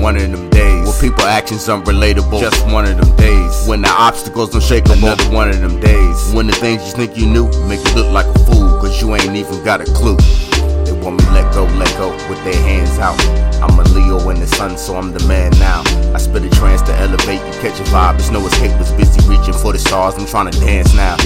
one of them days. Where people actions unrelatable, just one of them days. When the obstacles don't shake another one of them days. When the things you think you knew make you look like a fool, cause you ain't even got a clue. They want me let go, let go with their hands out. I'm a Leo in the sun, so I'm the man now. I spit a trance to elevate you, catch a vibe. It's no escape, was busy reaching for the stars. I'm trying to dance now.